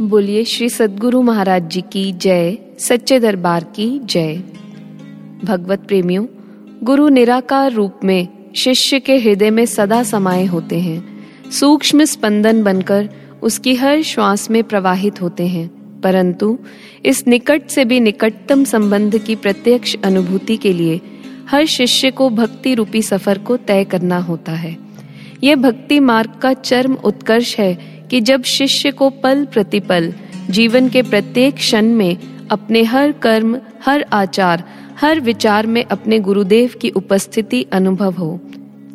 बोलिए, श्री सदगुरु महाराज जी की जय, सच्चे दरबार की जय। भगवत प्रेमियों, गुरु निराकार रूप में शिष्य के हृदय में सदा समाये होते हैं। सूक्ष्म स्पंदन बनकर उसकी हर श्वास में प्रवाहित होते हैं। परंतु इस निकट से भी निकटतम संबंध की प्रत्यक्ष अनुभूति के लिए हर शिष्य को भक्ति रूपी सफ़र को तय करना होता है। यह भक्ति मार्ग का चरम उत्कर्ष है कि जब शिष्य को पल प्रतिपल, जीवन के प्रत्येक क्षण में अपने हर कर्म, हर आचार, हर विचार में अपने गुरुदेव की उपस्थिति अनुभव हो।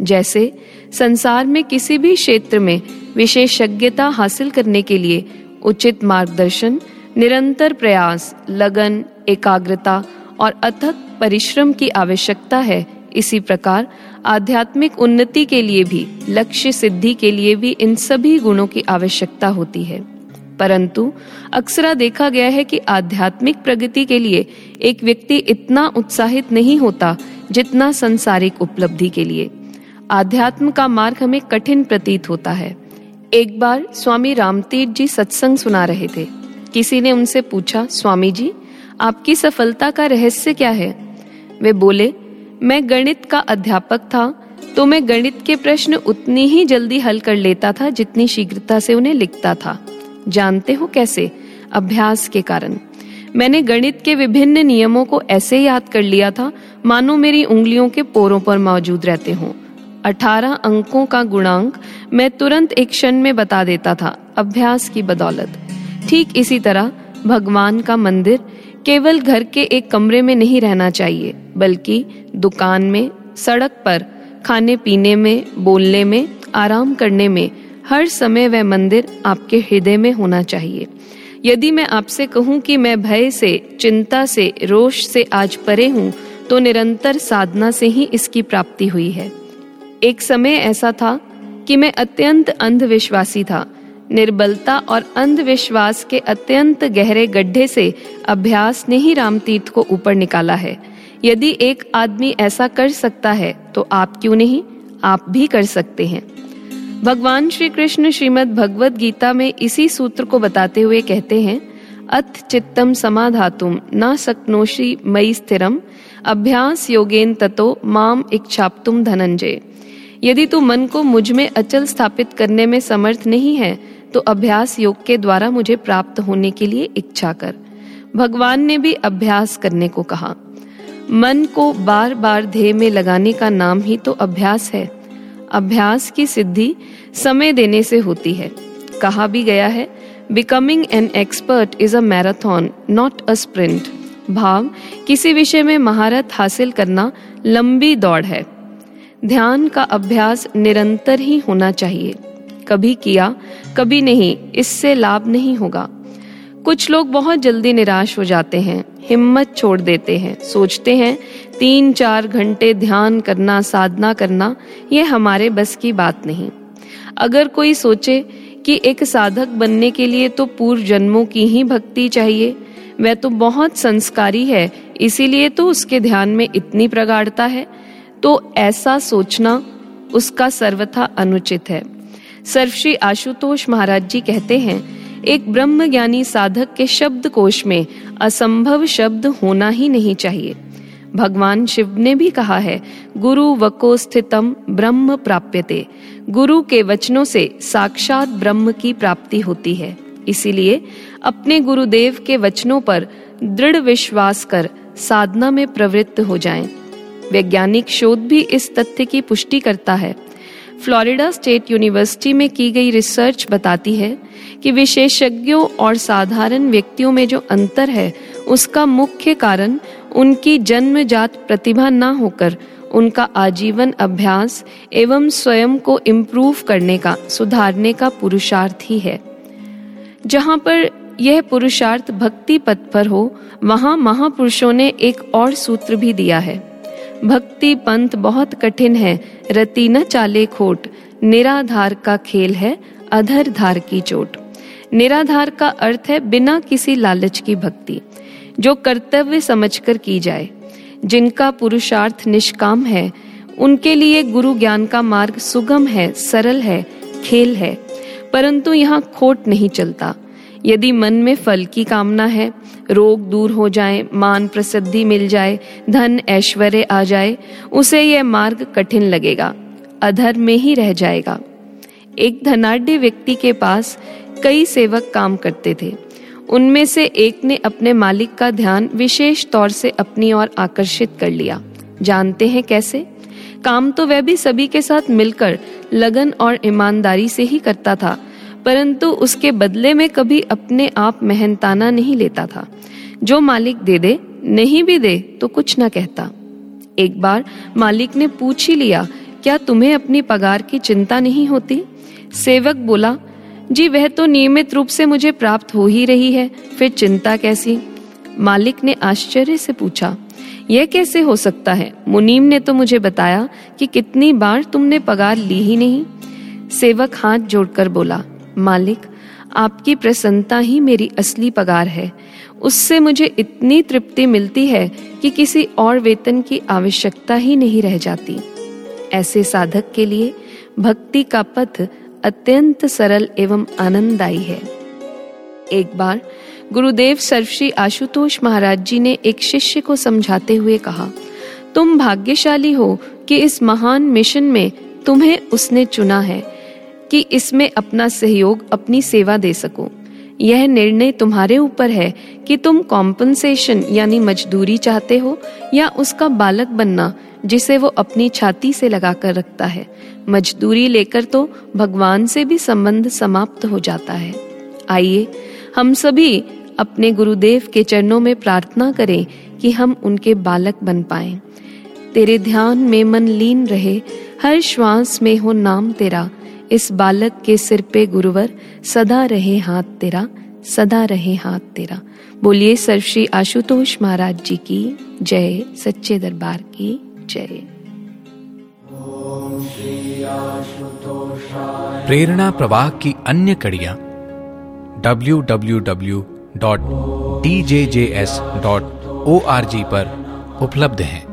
जैसे, संसार में किसी भी क्षेत्र में विशेषज्ञता हासिल करने के लिए उचित मार्गदर्शन, निरंतर प्रयास, लगन, एकाग्रता और अथक परिश्रम की आवश्यकता है, इसी प्रकार आध्यात्मिक उन्नति के लिए भी, लक्ष्य सिद्धि के लिए भी इन सभी गुणों की आवश्यकता होती है। परंतु, अक्सरा देखा गया है कि आध्यात्मिक प्रगति के लिए एक व्यक्ति इतना उत्साहित नहीं होता जितना संसारिक उपलब्धि के लिए। आध्यात्म का मार्ग हमें कठिन प्रतीत होता है। एक बार स्वामी रामतीर्थ जी सत्संग सुना रहे थे। किसी ने उनसे पूछा, स्वामी जी, आपकी सफलता का रहस्य क्या है? वे बोले मैं गणित का अध्यापक था तो मैं गणित के प्रश्न उतनी ही जल्दी हल कर लेता था जितनी शीघ्रता से उन्हें लिखता था। जानते हो कैसे? अभ्यास के कारण। मैंने गणित के विभिन्न नियमों को ऐसे याद कर लिया था, मानो मेरी उंगलियों के पोरों पर मौजूद रहते हों। अठारह अंकों का गुणांक मैं तुरंत एक क्षण में बता देता था, अभ्यास की बदौलत। ठीक इसी तरह, भगवान का मंदिर केवल घर के एक कमरे में नहीं रहना चाहिए, बल्कि दुकान में, सड़क पर, खाने पीने में, बोलने में, आराम करने में, हर समय वह मंदिर आपके हृदय में होना चाहिए। यदि मैं आपसे कहूँ कि मैं भय से, चिंता से, रोष से आज परे हूँ तो निरंतर साधना से ही इसकी प्राप्ति हुई है। एक समय ऐसा था कि मैं अत्यंत अंधविश्वासी था निर्बलता और अंधविश्वास के अत्यंत गहरे गड्ढे से अभ्यास ने ही रामतीर्थ को ऊपर निकाला है। यदि एक आदमी ऐसा कर सकता है तो आप क्यों नहीं? आप भी कर सकते हैं। भगवान श्री कृष्ण श्रीमद भगवत गीता में इसी सूत्र को बताते हुए कहते हैं, अथ चित्तम समाधातुम, न सकनोशी मई स्थिरम, अभ्यास योगेन ततो माम इच्छाप्तुम धनंजय। यदि तू मन को मुझमें अचल स्थापित करने में समर्थ नहीं है तो अभ्यास योग के द्वारा मुझे प्राप्त होने के लिए इच्छा कर। भगवान ने भी अभ्यास करने को कहा। मन को बार बार ध्येय में लगाने का नाम ही तो अभ्यास है। अभ्यास की सिद्धि समय देने से होती है। कहा भी गया है becoming an expert is a marathon not a sprint भाव, किसी विषय में महारत हासिल करना लंबी दौड़ है। ध्यान का अभ्यास निरंतर ही होना चाहिए। कभी किया, कभी नहीं, इससे लाभ नहीं होगा। कुछ लोग बहुत जल्दी निराश हो जाते हैं, हिम्मत छोड़ देते हैं, सोचते हैं तीन चार घंटे ध्यान करना, साधना करना, ये हमारे बस की बात नहीं। अगर कोई सोचे कि एक साधक बनने के लिए तो पूर्व जन्मों की ही भक्ति चाहिए, वह तो बहुत संस्कारी है, इसीलिए तो उसके ध्यान में इतनी प्रगाढ़ता है। तो ऐसा सोचना उसका सर्वथा अनुचित है। सर्वश्री आशुतोष महाराज जी कहते हैं, एक ब्रह्म ज्ञानी साधक के शब्द कोश में असंभव शब्द होना ही नहीं चाहिए। भगवान शिव ने भी कहा है, गुरु वको स्थितम ब्रह्म प्राप्यते। गुरु के वचनों से साक्षात ब्रह्म की प्राप्ति होती है। इसीलिए अपने गुरुदेव के वचनों पर दृढ़ विश्वास कर साधना में प्रवृत्त हो जाएँ। वैज्ञानिक शोध भी इस तथ्य की पुष्टि करता है फ्लोरिडा स्टेट यूनिवर्सिटी में की गई रिसर्च बताती है कि विशेषज्ञों और साधारण व्यक्तियों में जो अंतर है, उसका मुख्य कारण उनकी जन्मजात प्रतिभा न होकर उनका आजीवन अभ्यास एवं स्वयं को इम्प्रूव करने का, सुधारने का पुरुषार्थ ही है। जहाँ पर यह पुरुषार्थ भक्ति पथ पर हो, वहाँ महापुरुषों ने एक और सूत्र भी दिया है। भक्ति पंथ बहुत कठिन है, रति न चाले खोट। निराधार का खेल है, अधर धार की चोट। निराधार का अर्थ है बिना किसी लालच की भक्ति। जो कर्तव्य समझकर की जाए, जिनका पुरुषार्थ निष्काम है, उनके लिए गुरु ज्ञान का मार्ग सुगम है, सरल है, खेल है। परंतु यहाँ खोट नहीं चलता। यदि मन में फल की कामना है, रोग दूर हो जाए, मान प्रसिद्धि मिल जाए, धन ऐश्वर्य आ जाए, उसे यह मार्ग कठिन लगेगा, अधर में ही रह जाएगा। एक धनाढ़ व्यक्ति के पास कई सेवक काम करते थे। उनमें से एक ने अपने मालिक का ध्यान विशेष तौर से अपनी ओर आकर्षित कर लिया। जानते हैं कैसे? काम तो वह भी सभी के साथ मिलकर, लगन और ईमानदारी से ही करता था परंतु उसके बदले में कभी अपने आप मेहनताना नहीं लेता था। जो मालिक दे दे, नहीं भी दे तो कुछ ना कहता। एक बार मालिक ने पूछ ही लिया, क्या तुम्हें अपनी पगार की चिंता नहीं होती? सेवक बोला, जी, वह तो नियमित रूप से मुझे प्राप्त हो ही रही है, फिर चिंता कैसी? मालिक ने आश्चर्य से पूछा, यह कैसे हो सकता है? मुनीम ने तो मुझे बताया कि कितनी बार तुमने पगार ली ही नहीं। सेवक हाथ जोड़कर बोला मालिक, आपकी प्रसन्नता ही मेरी असली पगार है। उससे मुझे इतनी तृप्ति मिलती है कि किसी और वेतन की आवश्यकता ही नहीं रह जाती। ऐसे साधक के लिए भक्ति का पथ अत्यंत सरल एवं आनंददायी है। एक बार गुरुदेव सर्वश्री आशुतोष महाराज जी ने एक शिष्य को समझाते हुए कहा, तुम भाग्यशाली हो कि इस महान मिशन में तुम्हें उसने चुना है। कि इसमें अपना सहयोग, अपनी सेवा दे सको। यह निर्णय तुम्हारे ऊपर है कि तुम कॉम्पनसेशन यानी मजदूरी चाहते हो, या उसका बालक बनना, जिसे वो अपनी छाती से लगाकर रखता है। मजदूरी लेकर तो भगवान से भी संबंध समाप्त हो जाता है। आइए, हम सभी अपने गुरुदेव के चरणों में प्रार्थना करें कि हम उनके बालक बन पाए। तेरे ध्यान में मन लीन रहे, हर श्वास में हो नाम तेरा। इस बालक के सिर पे गुरुवर, सदा रहे हाथ तेरा, सदा रहे हाथ तेरा। बोलिए श्री आशुतोष महाराज जी की जय, सच्चे दरबार की जय। प्रेरणा प्रवाह की अन्य कड़ियाँ। www.djjs.org पर उपलब्ध हैं।